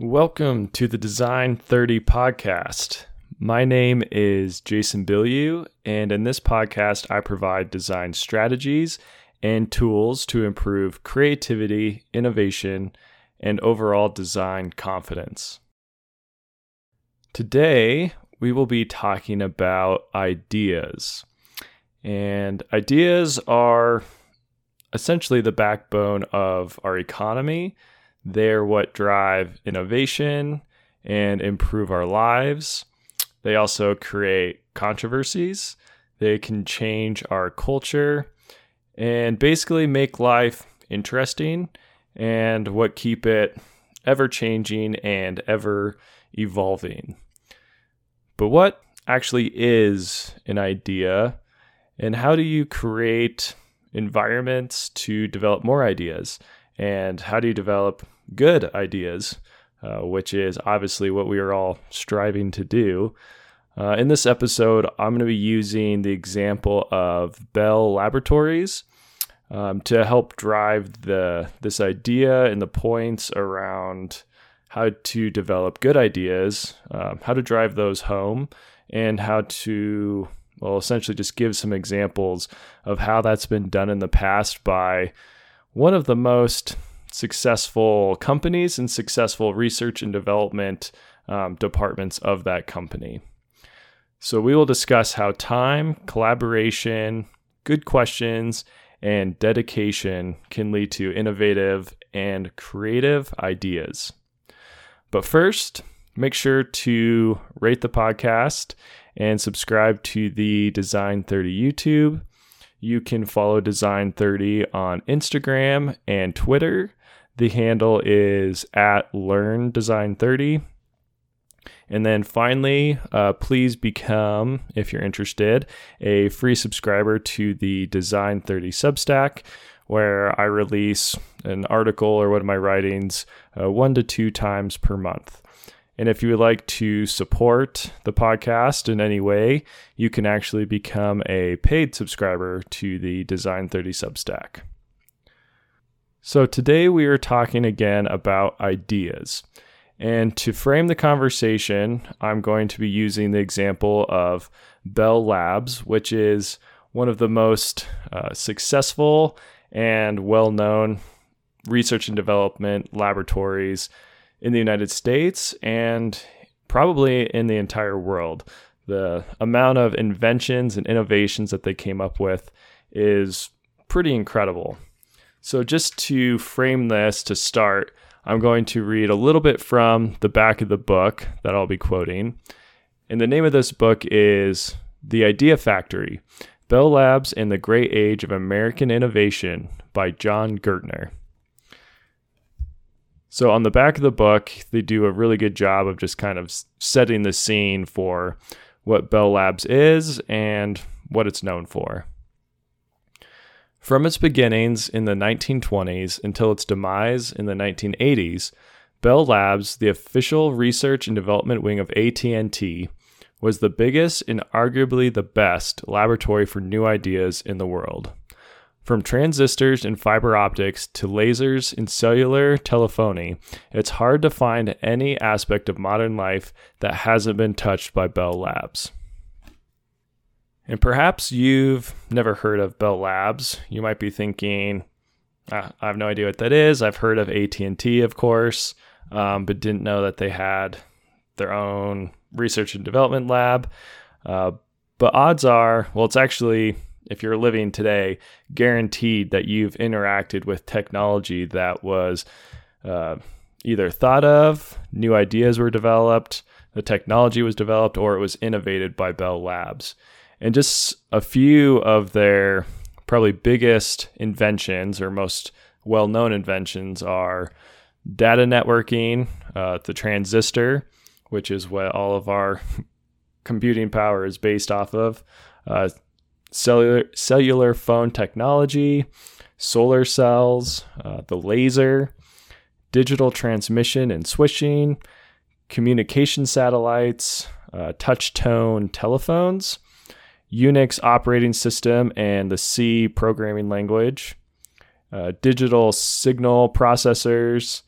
Welcome to the Design 30 podcast. My name is Jason Bilyeu, and in this podcast, I provide design strategies and tools to improve creativity, innovation, and overall design confidence. Today, we will be talking about ideas. And ideas are essentially the backbone of our economy they're what drive innovation and improve our lives. They also create controversies. They can change our culture and basically make life interesting and what keep it ever changing and ever evolving. But what actually is an idea and how do you create environments to develop more ideas? And how do you develop good ideas, uh, which is obviously what we are all striving to do. Uh, in this episode, I'm going to be using the example of Bell Laboratories um, to help drive the this idea and the points around how to develop good ideas, um, how to drive those home, and how to well essentially just give some examples of how that's been done in the past by one of the most successful companies and successful research and development um, departments of that company. So, we will discuss how time, collaboration, good questions, and dedication can lead to innovative and creative ideas. But first, make sure to rate the podcast and subscribe to the Design 30 YouTube. You can follow Design 30 on Instagram and Twitter the handle is at Learn Design 30. And then finally, uh, please become, if you're interested, a free subscriber to the Design 30 Substack, where I release an article or one of my writings uh, one to two times per month. And if you would like to support the podcast in any way, you can actually become a paid subscriber to the Design 30 Substack. So, today we are talking again about ideas. And to frame the conversation, I'm going to be using the example of Bell Labs, which is one of the most uh, successful and well known research and development laboratories in the United States and probably in the entire world. The amount of inventions and innovations that they came up with is pretty incredible. So, just to frame this to start, I'm going to read a little bit from the back of the book that I'll be quoting. And the name of this book is The Idea Factory Bell Labs and the Great Age of American Innovation by Jon Gertner. So, on the back of the book, they do a really good job of just kind of setting the scene for what Bell Labs is and what it's known for. From its beginnings in the 1920s until its demise in the 1980s, Bell Labs, the official research and development wing of AT&T, was the biggest and arguably the best laboratory for new ideas in the world. From transistors and fiber optics to lasers and cellular telephony, it's hard to find any aspect of modern life that hasn't been touched by Bell Labs. And perhaps you've never heard of Bell Labs. You might be thinking, ah, I have no idea what that is. I've heard of AT&T, of course, um, but didn't know that they had their own research and development lab. Uh, but odds are, well, it's actually, if you're living today, guaranteed that you've interacted with technology that was uh, either thought of, new ideas were developed, the technology was developed, or it was innovated by Bell Labs. And just a few of their probably biggest inventions or most well known inventions are data networking, uh, the transistor, which is what all of our computing power is based off of, uh, cellular, cellular phone technology, solar cells, uh, the laser, digital transmission and switching, communication satellites, uh, touch tone telephones, Unix operating system and the C programming language, uh, digital signal processors,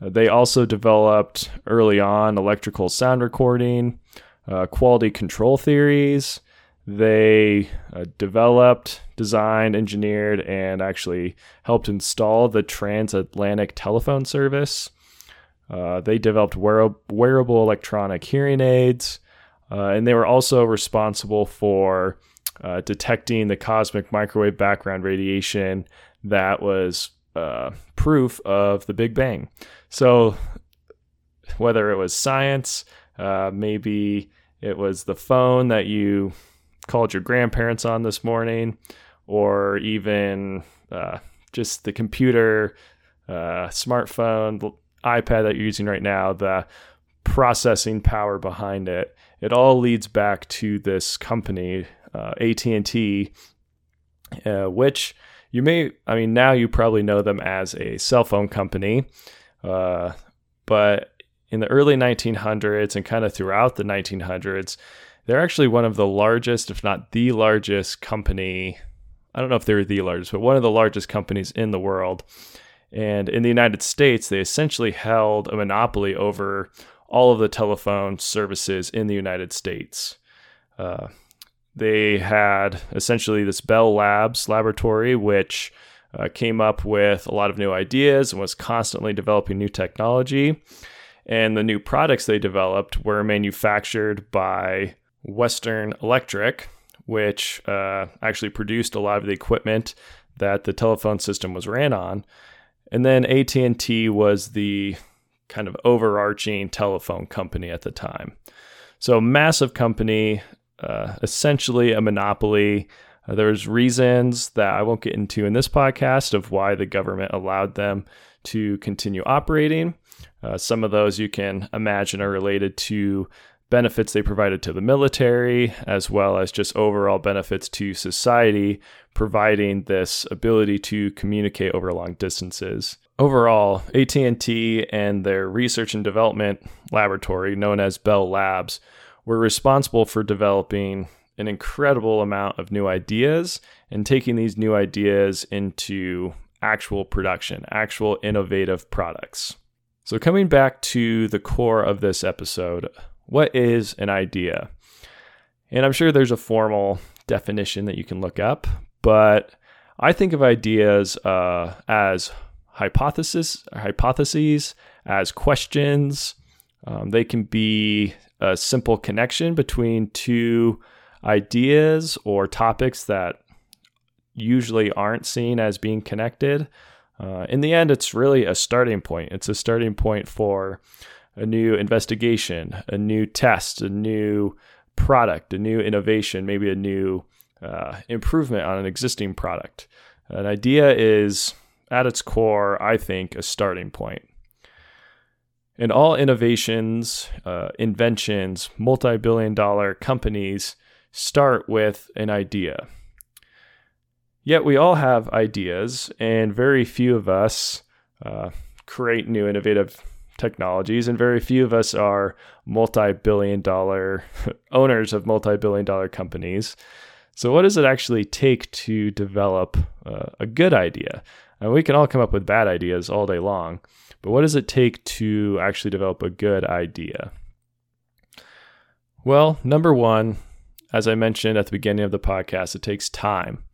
Uh, they also developed early on electrical sound recording, uh, quality control theories. They uh, developed, designed, engineered, and actually helped install the transatlantic telephone service. Uh, they developed wear- wearable electronic hearing aids, uh, and they were also responsible for uh, detecting the cosmic microwave background radiation that was uh, proof of the Big Bang. So, whether it was science, uh, maybe it was the phone that you called your grandparents on this morning, or even uh, just the computer, uh, smartphone, iPad that you're using right now, the processing power behind it. It all leads back to this company, uh, AT&T, uh, which you may, I mean, now you probably know them as a cell phone company, uh, but in the early 1900s and kind of throughout the 1900s, they're actually one of the largest, if not the largest company. I don't know if they're the largest, but one of the largest companies in the world. And in the United States, they essentially held a monopoly over all of the telephone services in the United States. Uh, they had essentially this Bell Labs laboratory, which uh, came up with a lot of new ideas and was constantly developing new technology. And the new products they developed were manufactured by Western Electric, which uh, actually produced a lot of the equipment that the telephone system was ran on. And then AT&T was the kind of overarching telephone company at the time. So massive company, uh, essentially a monopoly. Uh, there's reasons that I won't get into in this podcast of why the government allowed them to continue operating. Uh, some of those you can imagine are related to benefits they provided to the military, as well as just overall benefits to society, providing this ability to communicate over long distances. Overall, AT&T and their research and development laboratory known as Bell Labs were responsible for developing an incredible amount of new ideas and taking these new ideas into actual production, actual innovative products. So, coming back to the core of this episode, what is an idea? And I'm sure there's a formal definition that you can look up, but I think of ideas uh, as hypothesis, hypotheses, as questions. Um, they can be a simple connection between two ideas or topics that usually aren't seen as being connected. Uh, in the end, it's really a starting point. It's a starting point for a new investigation, a new test, a new product, a new innovation, maybe a new uh, improvement on an existing product. An idea is, at its core, I think, a starting point. In all innovations, uh, inventions, multi billion dollar companies start with an idea. Yet we all have ideas, and very few of us uh, create new innovative technologies, and very few of us are multi billion dollar owners of multi billion dollar companies. So, what does it actually take to develop uh, a good idea? And we can all come up with bad ideas all day long. But what does it take to actually develop a good idea? Well, number one, as I mentioned at the beginning of the podcast, it takes time.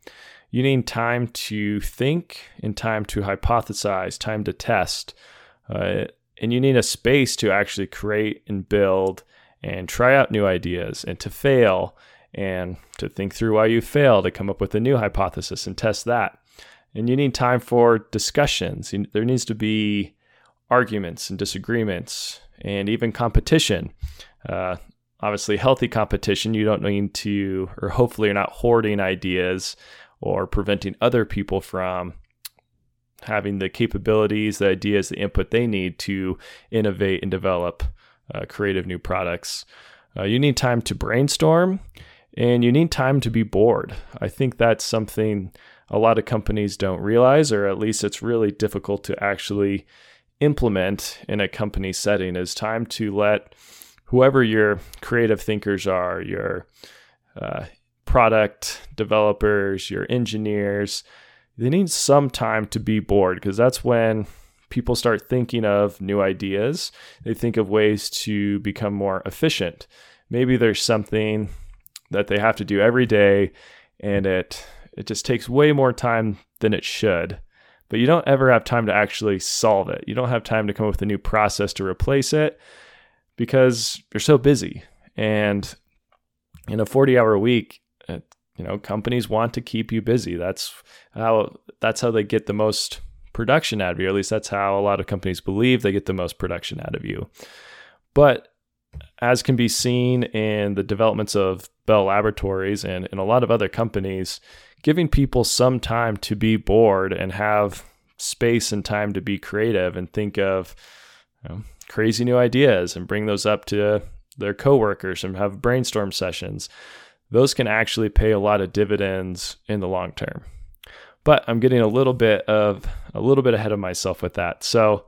You need time to think and time to hypothesize, time to test. Uh, and you need a space to actually create and build and try out new ideas and to fail and to think through why you fail to come up with a new hypothesis and test that. And you need time for discussions. There needs to be arguments and disagreements and even competition. Uh, obviously, healthy competition, you don't need to, or hopefully, you're not hoarding ideas or preventing other people from having the capabilities, the ideas, the input they need to innovate and develop uh, creative new products. Uh, you need time to brainstorm and you need time to be bored. I think that's something a lot of companies don't realize, or at least it's really difficult to actually implement in a company setting is time to let whoever your creative thinkers are, your uh, product developers, your engineers, they need some time to be bored because that's when people start thinking of new ideas. They think of ways to become more efficient. Maybe there's something that they have to do every day and it it just takes way more time than it should. But you don't ever have time to actually solve it. You don't have time to come up with a new process to replace it because you're so busy. And in a 40 hour week, you know, companies want to keep you busy. That's how that's how they get the most production out of you. At least that's how a lot of companies believe they get the most production out of you. But as can be seen in the developments of Bell Laboratories and in a lot of other companies, giving people some time to be bored and have space and time to be creative and think of you know, crazy new ideas and bring those up to their coworkers and have brainstorm sessions. Those can actually pay a lot of dividends in the long term. But I'm getting a little bit of a little bit ahead of myself with that. So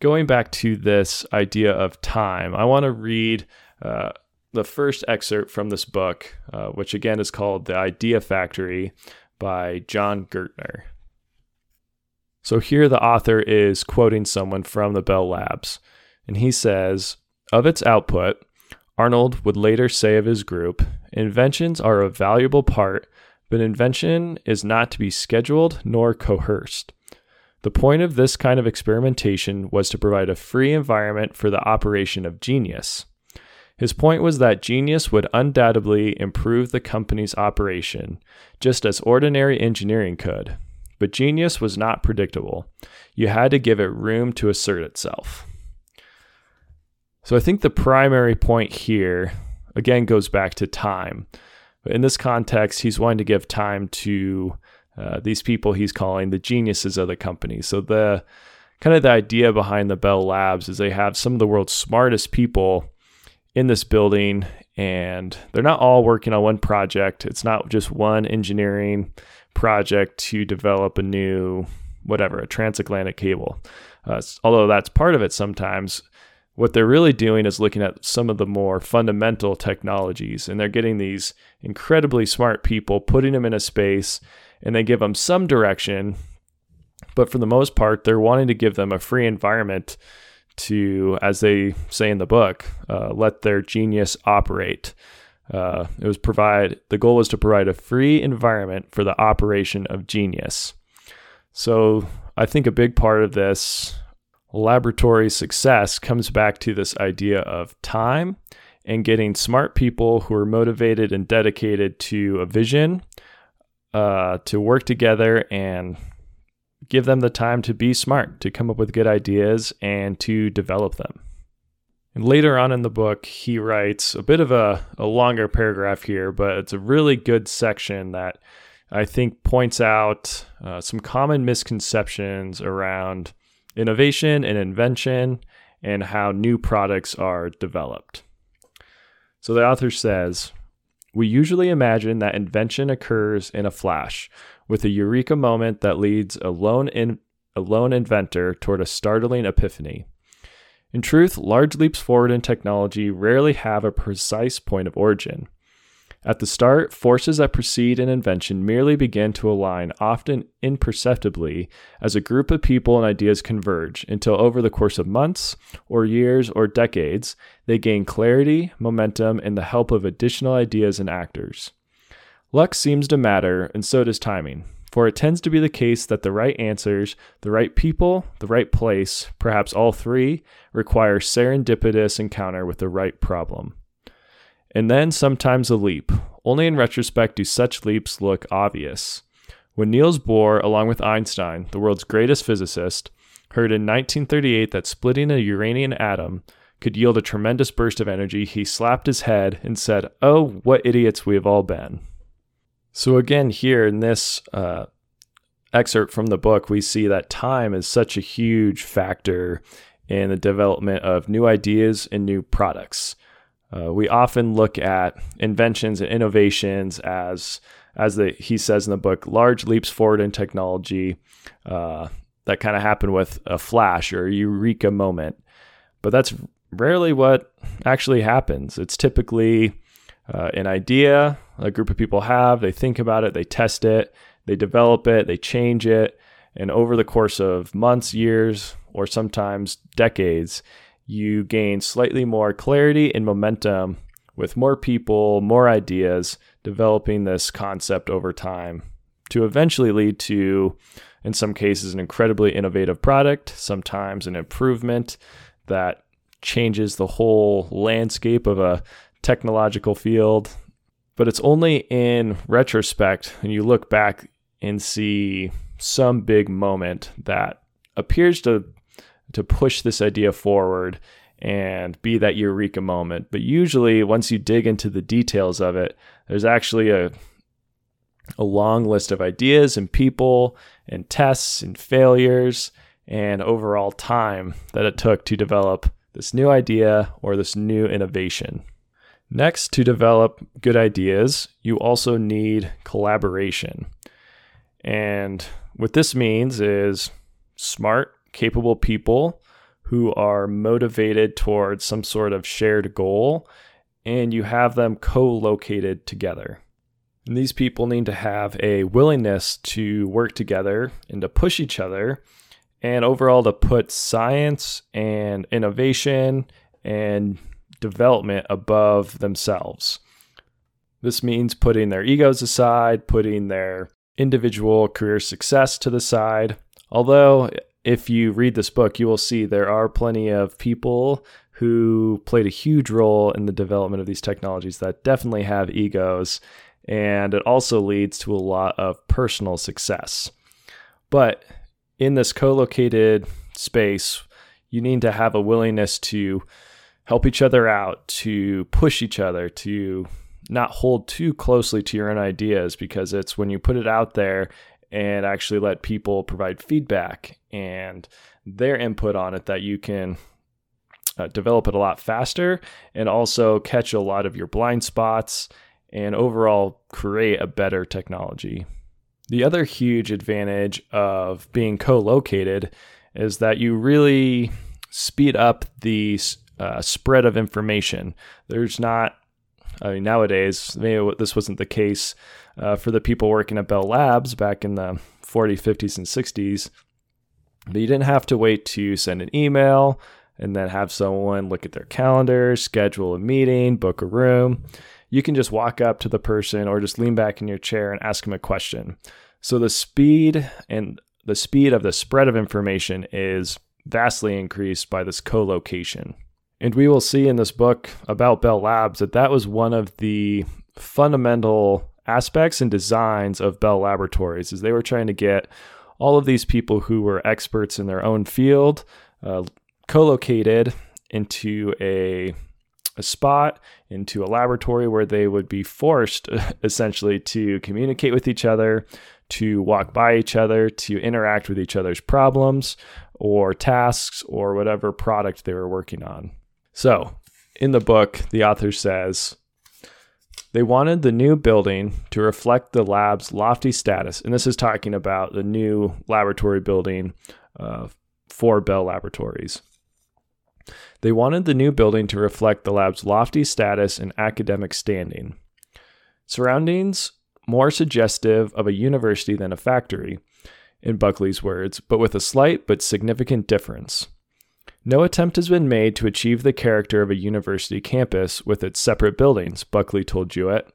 going back to this idea of time, I want to read uh, the first excerpt from this book, uh, which again is called The Idea Factory by Jon Gertner. So here the author is quoting someone from the Bell Labs, and he says, Of its output, Arnold would later say of his group, inventions are a valuable part, but invention is not to be scheduled nor coerced. The point of this kind of experimentation was to provide a free environment for the operation of genius. His point was that genius would undoubtedly improve the company's operation, just as ordinary engineering could. But genius was not predictable. You had to give it room to assert itself. So I think the primary point here, again, goes back to time. In this context, he's wanting to give time to uh, these people he's calling the geniuses of the company. So the kind of the idea behind the Bell Labs is they have some of the world's smartest people in this building and they're not all working on one project. It's not just one engineering project to develop a new whatever, a transatlantic cable. Uh, although that's part of it sometimes, what they're really doing is looking at some of the more fundamental technologies and they're getting these incredibly smart people, putting them in a space and they give them some direction. But for the most part, they're wanting to give them a free environment to, as they say in the book, uh, let their genius operate. Uh, it was provide the goal was to provide a free environment for the operation of genius. So I think a big part of this laboratory success comes back to this idea of time and getting smart people who are motivated and dedicated to a vision uh, to work together and give them the time to be smart, to come up with good ideas, and to develop them. And later on in the book, he writes a bit of a, a longer paragraph here, but it's a really good section that I think points out uh, some common misconceptions around innovation and invention and how new products are developed. So the author says, we usually imagine that invention occurs in a flash, with a eureka moment that leads a lone, in, a lone inventor toward a startling epiphany. In truth, large leaps forward in technology rarely have a precise point of origin. At the start, forces that precede an invention merely begin to align, often imperceptibly, as a group of people and ideas converge, until over the course of months, or years, or decades, they gain clarity, momentum, and the help of additional ideas and actors. Luck seems to matter, and so does timing, for it tends to be the case that the right answers, the right people, the right place, perhaps all three, require serendipitous encounter with the right problem and then sometimes a leap. Only in retrospect do such leaps look obvious. When Niels Bohr, along with Einstein, the world's greatest physicist, heard in 1938 that splitting a uranium atom could yield a tremendous burst of energy, he slapped his head and said, Oh, what idiots we have all been. So, again, here in this uh, excerpt from the book, we see that time is such a huge factor in the development of new ideas and new products. Uh, we often look at inventions and innovations as, as the, he says in the book, large leaps forward in technology uh, that kind of happen with a flash or a eureka moment. But that's rarely what actually happens. It's typically uh, an idea a group of people have, they think about it, they test it, they develop it, they change it, and over the course of months, years, or sometimes decades, you gain slightly more clarity and momentum with more people, more ideas, developing this concept over time to eventually lead to, in some cases, an incredibly innovative product, sometimes an improvement that changes the whole landscape of a technological field. But it's only in retrospect, when you look back and see some big moment that appears to to push this idea forward and be that eureka moment. But usually, once you dig into the details of it, there's actually a a long list of ideas and people and tests and failures and overall time that it took to develop this new idea or this new innovation. Next, to develop good ideas, you also need collaboration. And what this means is smart, capable people who are motivated towards some sort of shared goal, and you have them co located together. And these people need to have a willingness to work together and to push each other, and overall to put science and innovation and development above themselves. This means putting their egos aside, putting their individual career success to the side. Although, if you read this book, you will see there are plenty of people who played a huge role in the development of these technologies that definitely have egos. And it also leads to a lot of personal success. But in this co located space, you need to have a willingness to help each other out, to push each other, to not hold too closely to your own ideas because it's when you put it out there and actually let people provide feedback and their input on it that you can uh, develop it a lot faster and also catch a lot of your blind spots and overall create a better technology. The other huge advantage of being co located is that you really speed up the uh, spread of information. There's not I mean, nowadays, maybe this wasn't the case uh, for the people working at Bell Labs back in the 40s, 50s, and 60s. But you didn't have to wait to send an email and then have someone look at their calendar, schedule a meeting, book a room. You can just walk up to the person or just lean back in your chair and ask them a question. So the speed and the speed of the spread of information is vastly increased by this co-location. And we will see in this book about Bell Labs that that was one of the fundamental aspects and designs of Bell Laboratories is they were trying to get all of these people who were experts in their own field uh, co-located into a a spot into a laboratory where they would be forced essentially to communicate with each other, to walk by each other, to interact with each other's problems or tasks or whatever product they were working on. So, in the book, the author says they wanted the new building to reflect the lab's lofty status. And this is talking about the new laboratory building uh, for Bell Laboratories. They wanted the new building to reflect the lab's lofty status and academic standing. Surroundings more suggestive of a university than a factory, in Buckley's words, but with a slight but significant difference. No attempt has been made to achieve the character of a university campus with its separate buildings, Buckley told Jewett.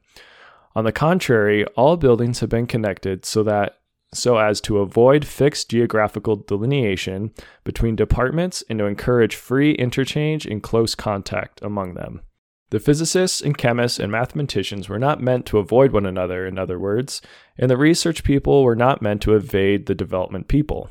On the contrary, all buildings have been connected so that so as to avoid fixed geographical delineation between departments and to encourage free interchange and close contact among them. The physicists and chemists and mathematicians were not meant to avoid one another, in other words, and the research people were not meant to evade the development people.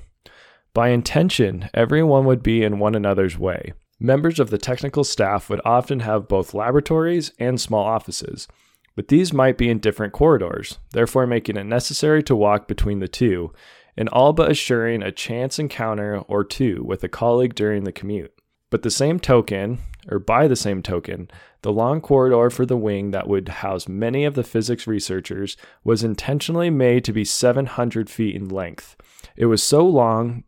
By intention, everyone would be in one another's way. Members of the technical staff would often have both laboratories and small offices, but these might be in different corridors, therefore making it necessary to walk between the two, and all but assuring a chance encounter or two with a colleague during the commute. But the same token, or by the same token, the long corridor for the wing that would house many of the physics researchers was intentionally made to be 700 feet in length. It was so long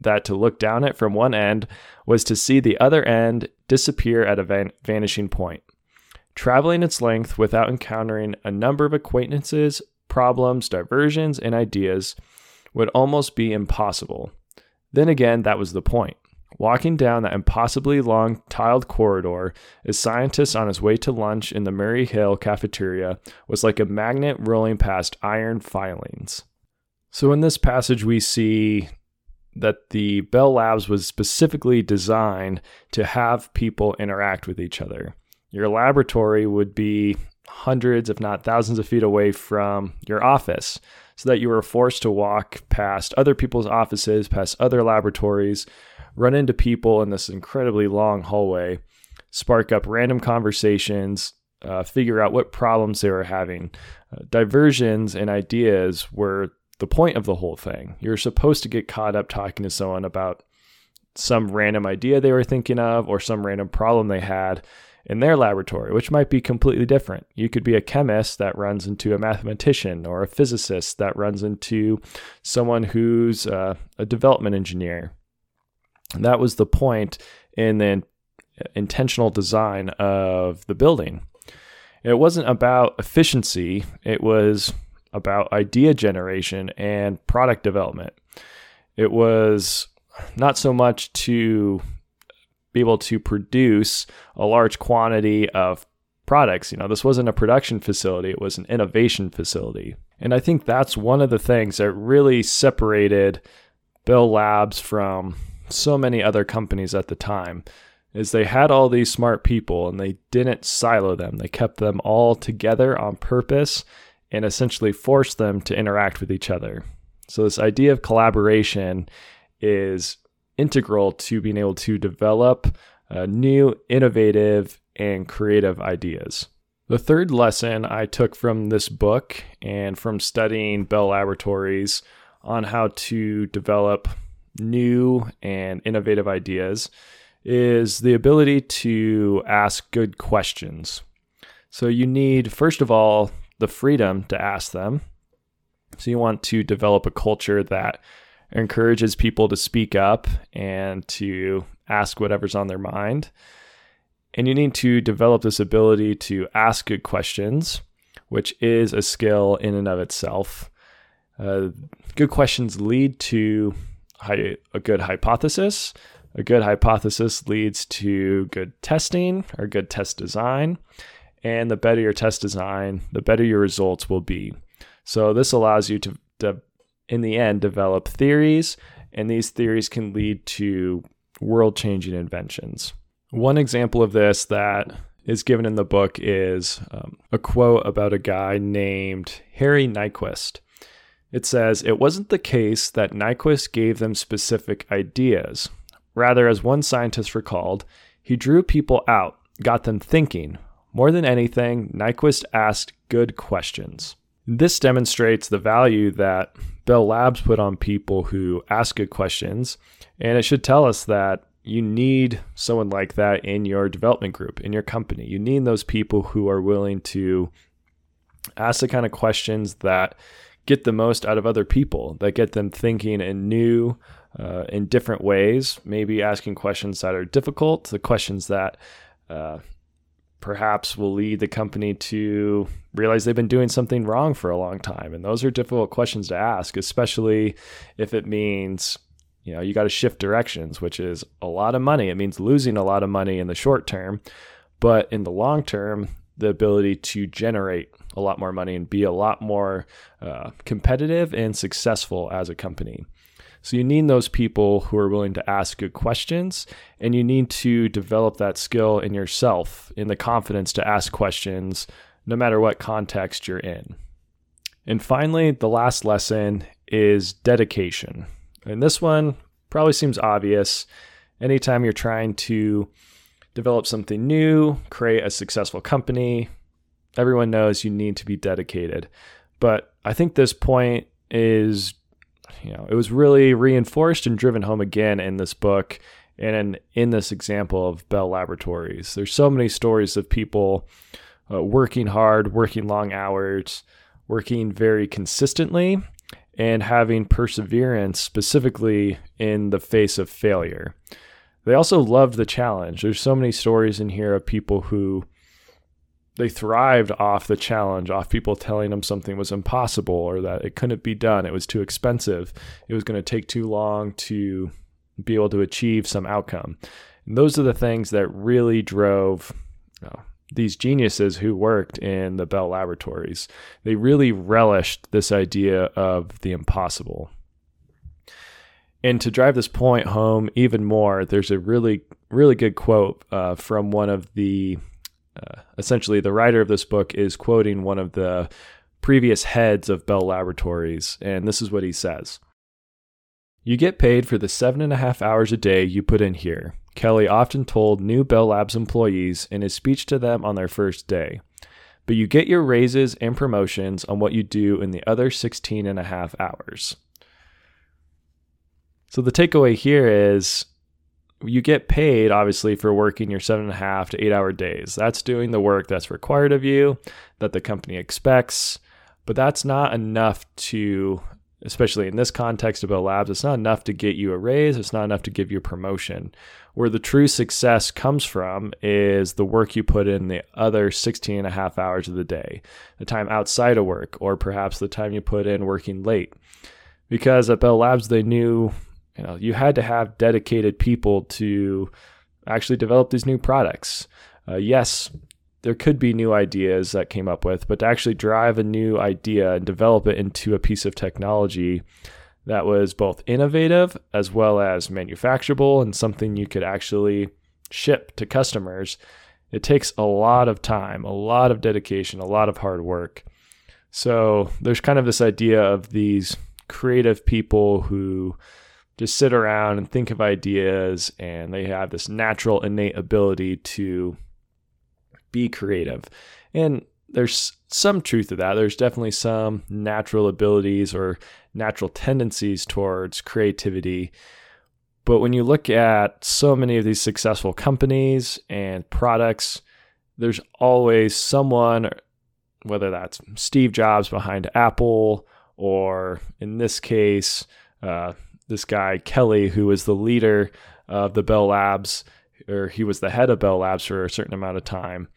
that to look down it from one end was to see the other end disappear at a van- vanishing point. Traveling its length without encountering a number of acquaintances, problems, diversions, and ideas would almost be impossible. Then again, that was the point. Walking down that impossibly long tiled corridor as scientist on his way to lunch in the Murray Hill cafeteria was like a magnet rolling past iron filings. So, in this passage, we see that the Bell Labs was specifically designed to have people interact with each other. Your laboratory would be hundreds, if not thousands of feet away from your office, so that you were forced to walk past other people's offices, past other laboratories, run into people in this incredibly long hallway, spark up random conversations, uh, figure out what problems they were having. Uh, diversions and ideas were the point of the whole thing. You're supposed to get caught up talking to someone about some random idea they were thinking of or some random problem they had in their laboratory, which might be completely different. You could be a chemist that runs into a mathematician or a physicist that runs into someone who's uh, a development engineer. that was the point in the intentional design of the building. It wasn't about efficiency, it was about idea generation and product development. It was not so much to be able to produce a large quantity of products. You know, this wasn't a production facility, it was an innovation facility. And I think that's one of the things that really separated Bell Labs from so many other companies at the time is they had all these smart people and they didn't silo them. They kept them all together on purpose and essentially force them to interact with each other. So, this idea of collaboration is integral to being able to develop uh, new, innovative, and creative ideas. The third lesson I took from this book and from studying Bell Laboratories on how to develop new and innovative ideas is the ability to ask good questions. So, you need, first of all, the freedom to ask them. So you want to develop a culture that encourages people to speak up and to ask whatever's on their mind. And you need to develop this ability to ask good questions, which is a skill in and of itself. Uh, good questions lead to a good hypothesis. A good hypothesis leads to good testing or good test design. And the better your test design, the better your results will be. So this allows you to, to in the end, develop theories, and these theories can lead to world changing inventions. One example of this that is given in the book is um, a quote about a guy named Harry Nyquist. It says, It wasn't the case that Nyquist gave them specific ideas. Rather, as one scientist recalled, he drew people out, got them thinking, more than anything, Nyquist asked good questions. This demonstrates the value that Bell Labs put on people who ask good questions, and it should tell us that you need someone like that in your development group, in your company. You need those people who are willing to ask the kind of questions that get the most out of other people, that get them thinking in new, uh, in different ways, maybe asking questions that are difficult, the questions that uh, perhaps will lead the company to realize they've been doing something wrong for a long time. And those are difficult questions to ask, especially if it means, you know, you got to shift directions, which is a lot of money. It means losing a lot of money in the short term. But in the long term, the ability to generate a lot more money and be a lot more uh, competitive and successful as a company. So you need those people who are willing to ask good questions, and you need to develop that skill in yourself, in the confidence to ask questions, no matter what context you're in. And finally, the last lesson is dedication. And this one probably seems obvious. Anytime you're trying to develop something new, create a successful company, everyone knows you need to be dedicated. But I think this point is you know, it was really reinforced and driven home again in this book and in, this example of Bell Laboratories. There's so many stories of people uh, working hard, working long hours, working very consistently, and having perseverance specifically in the face of failure. They also loved the challenge. There's so many stories in here of people who they thrived off the challenge, off people telling them something was impossible or that it couldn't be done, it was too expensive, it was going to take too long to be able to achieve some outcome. And those are the things that really drove you know, these geniuses who worked in the Bell Laboratories. They really relished this idea of the impossible. And to drive this point home even more, there's a really, really good quote uh, from one of the, uh, essentially, the writer of this book is quoting one of the previous heads of Bell Laboratories. And this is what he says You get paid for the seven and a half hours a day you put in here. Kelly often told new Bell Labs employees in his speech to them on their first day. But you get your raises and promotions on what you do in the other 16 and a half hours. So the takeaway here is you get paid obviously for working your seven and a half to eight hour days. That's doing the work that's required of you, that the company expects, but that's not enough to especially in this context of Bell Labs, it's not enough to get you a raise. It's not enough to give you a promotion. Where the true success comes from is the work you put in the other 16 and a half hours of the day, the time outside of work, or perhaps the time you put in working late. Because at Bell Labs, they knew you know you had to have dedicated people to actually develop these new products. Uh, yes, there could be new ideas that came up with, but to actually drive a new idea and develop it into a piece of technology that was both innovative as well as manufacturable and something you could actually ship to customers, it takes a lot of time, a lot of dedication, a lot of hard work. So there's kind of this idea of these creative people who just sit around and think of ideas and they have this natural innate ability to be creative. And there's some truth to that. There's definitely some natural abilities or natural tendencies towards creativity. But when you look at so many of these successful companies and products, there's always someone, whether that's Steve Jobs behind Apple, or in this case, uh, this guy Kelly, who was the leader of the Bell Labs, or he was the head of Bell Labs for a certain amount of time.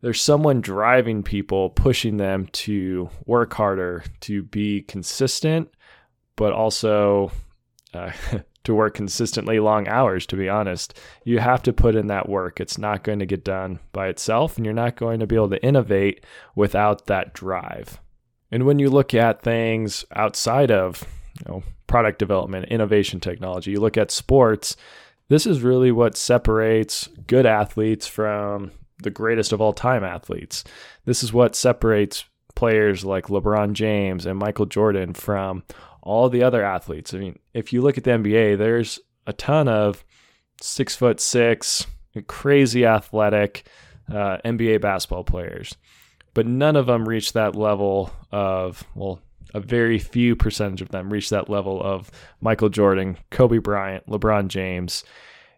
There's someone driving people, pushing them to work harder, to be consistent, but also uh, to work consistently long hours, to be honest. You have to put in that work. It's not going to get done by itself, and you're not going to be able to innovate without that drive. And when you look at things outside of you know, product development, innovation technology. You look at sports, this is really what separates good athletes from the greatest of all time athletes. This is what separates players like LeBron James and Michael Jordan from all the other athletes. I mean, if you look at the NBA, there's a ton of six foot six, crazy athletic uh, NBA basketball players, but none of them reach that level of, well, a very few percentage of them reach that level of Michael Jordan, Kobe Bryant, LeBron James.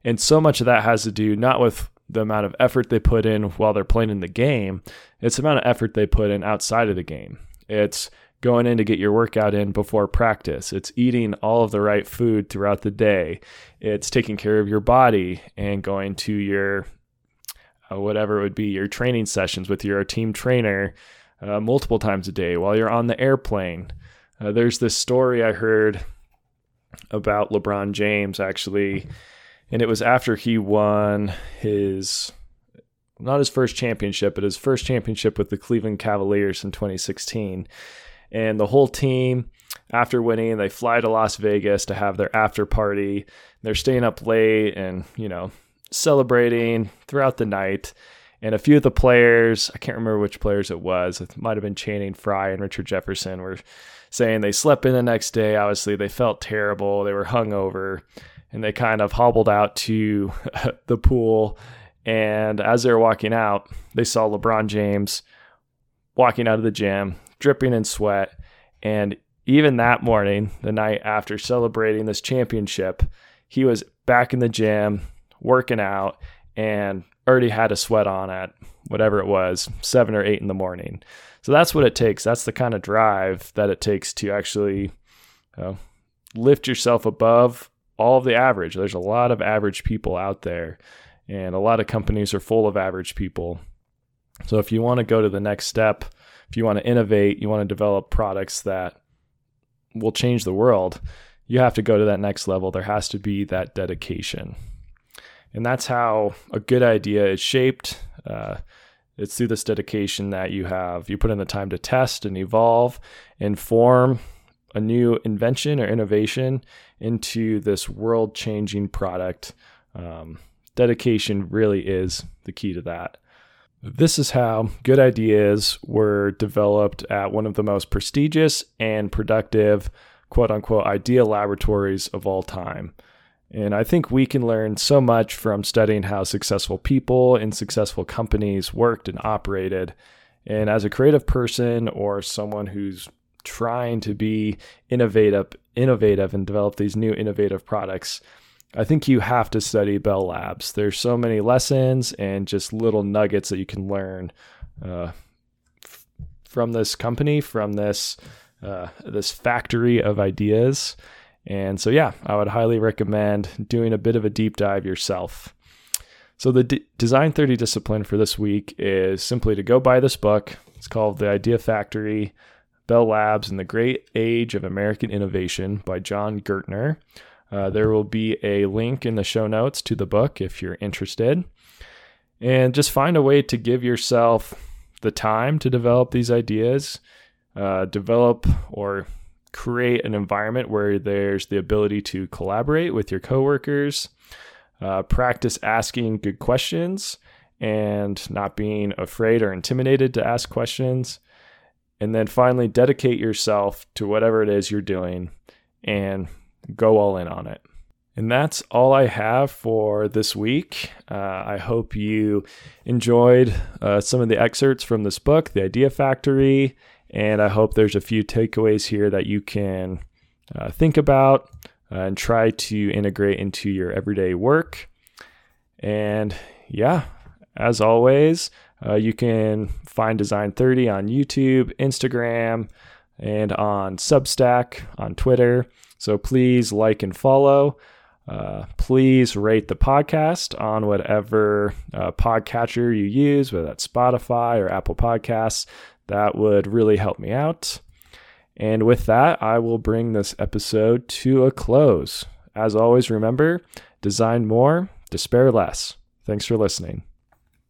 And so much of that has to do not with the amount of effort they put in while they're playing in the game, it's the amount of effort they put in outside of the game. It's going in to get your workout in before practice. It's eating all of the right food throughout the day. It's taking care of your body and going to your uh, whatever it would be, your training sessions with your team trainer uh, multiple times a day while you're on the airplane. Uh, there's this story I heard about LeBron James actually, and it was after he won his not his first championship, but his first championship with the Cleveland Cavaliers in 2016. And the whole team, after winning, they fly to Las Vegas to have their after party. They're staying up late and, you know, celebrating throughout the night. And a few of the players, I can't remember which players it was, it might have been Channing Frye and Richard Jefferson, were saying they slept in the next day. Obviously, they felt terrible. They were hungover and they kind of hobbled out to the pool. And as they were walking out, they saw LeBron James walking out of the gym, dripping in sweat. And even that morning, the night after celebrating this championship, he was back in the gym working out and already had a sweat on at whatever it was, seven or eight in the morning. So that's what it takes. That's the kind of drive that it takes to actually lift yourself above all of the average. There's a lot of average people out there, and a lot of companies are full of average people. So if you want to go to the next step, if you want to innovate, you want to develop products that will change the world, you have to go to that next level. There has to be that dedication. And that's how a good idea is shaped. Uh, it's through this dedication that you have, you put in the time to test and evolve and form a new invention or innovation into this world changing product. Um, dedication really is the key to that. This is how good ideas were developed at one of the most prestigious and productive, quote unquote, idea laboratories of all time. And I think we can learn so much from studying how successful people and successful companies worked and operated. And as a creative person or someone who's trying to be innovative, innovative and develop these new innovative products, I think you have to study Bell Labs. There's so many lessons and just little nuggets that you can learn uh, f- from this company, from this uh, this factory of ideas. And so, yeah, I would highly recommend doing a bit of a deep dive yourself. So, the D- Design 30 discipline for this week is simply to go buy this book. It's called The Idea Factory Bell Labs and the Great Age of American Innovation by Jon Gertner. Uh, there will be a link in the show notes to the book if you're interested. And just find a way to give yourself the time to develop these ideas, uh, develop or create an environment where there's the ability to collaborate with your coworkers, uh, practice asking good questions and not being afraid or intimidated to ask questions. And then finally, dedicate yourself to whatever it is you're doing and go all in on it. And that's all I have for this week. Uh, I hope you enjoyed uh, some of the excerpts from this book, The Idea Factory, and I hope there's a few takeaways here that you can uh, think about and try to integrate into your everyday work. And yeah, as always, uh, you can find Design 30 on YouTube, Instagram, and on Substack, on Twitter. So please like and follow. Uh, please rate the podcast on whatever uh, podcatcher you use, whether that's Spotify or Apple Podcasts. That would really help me out. And with that, I will bring this episode to a close. As always, remember design more, despair less. Thanks for listening.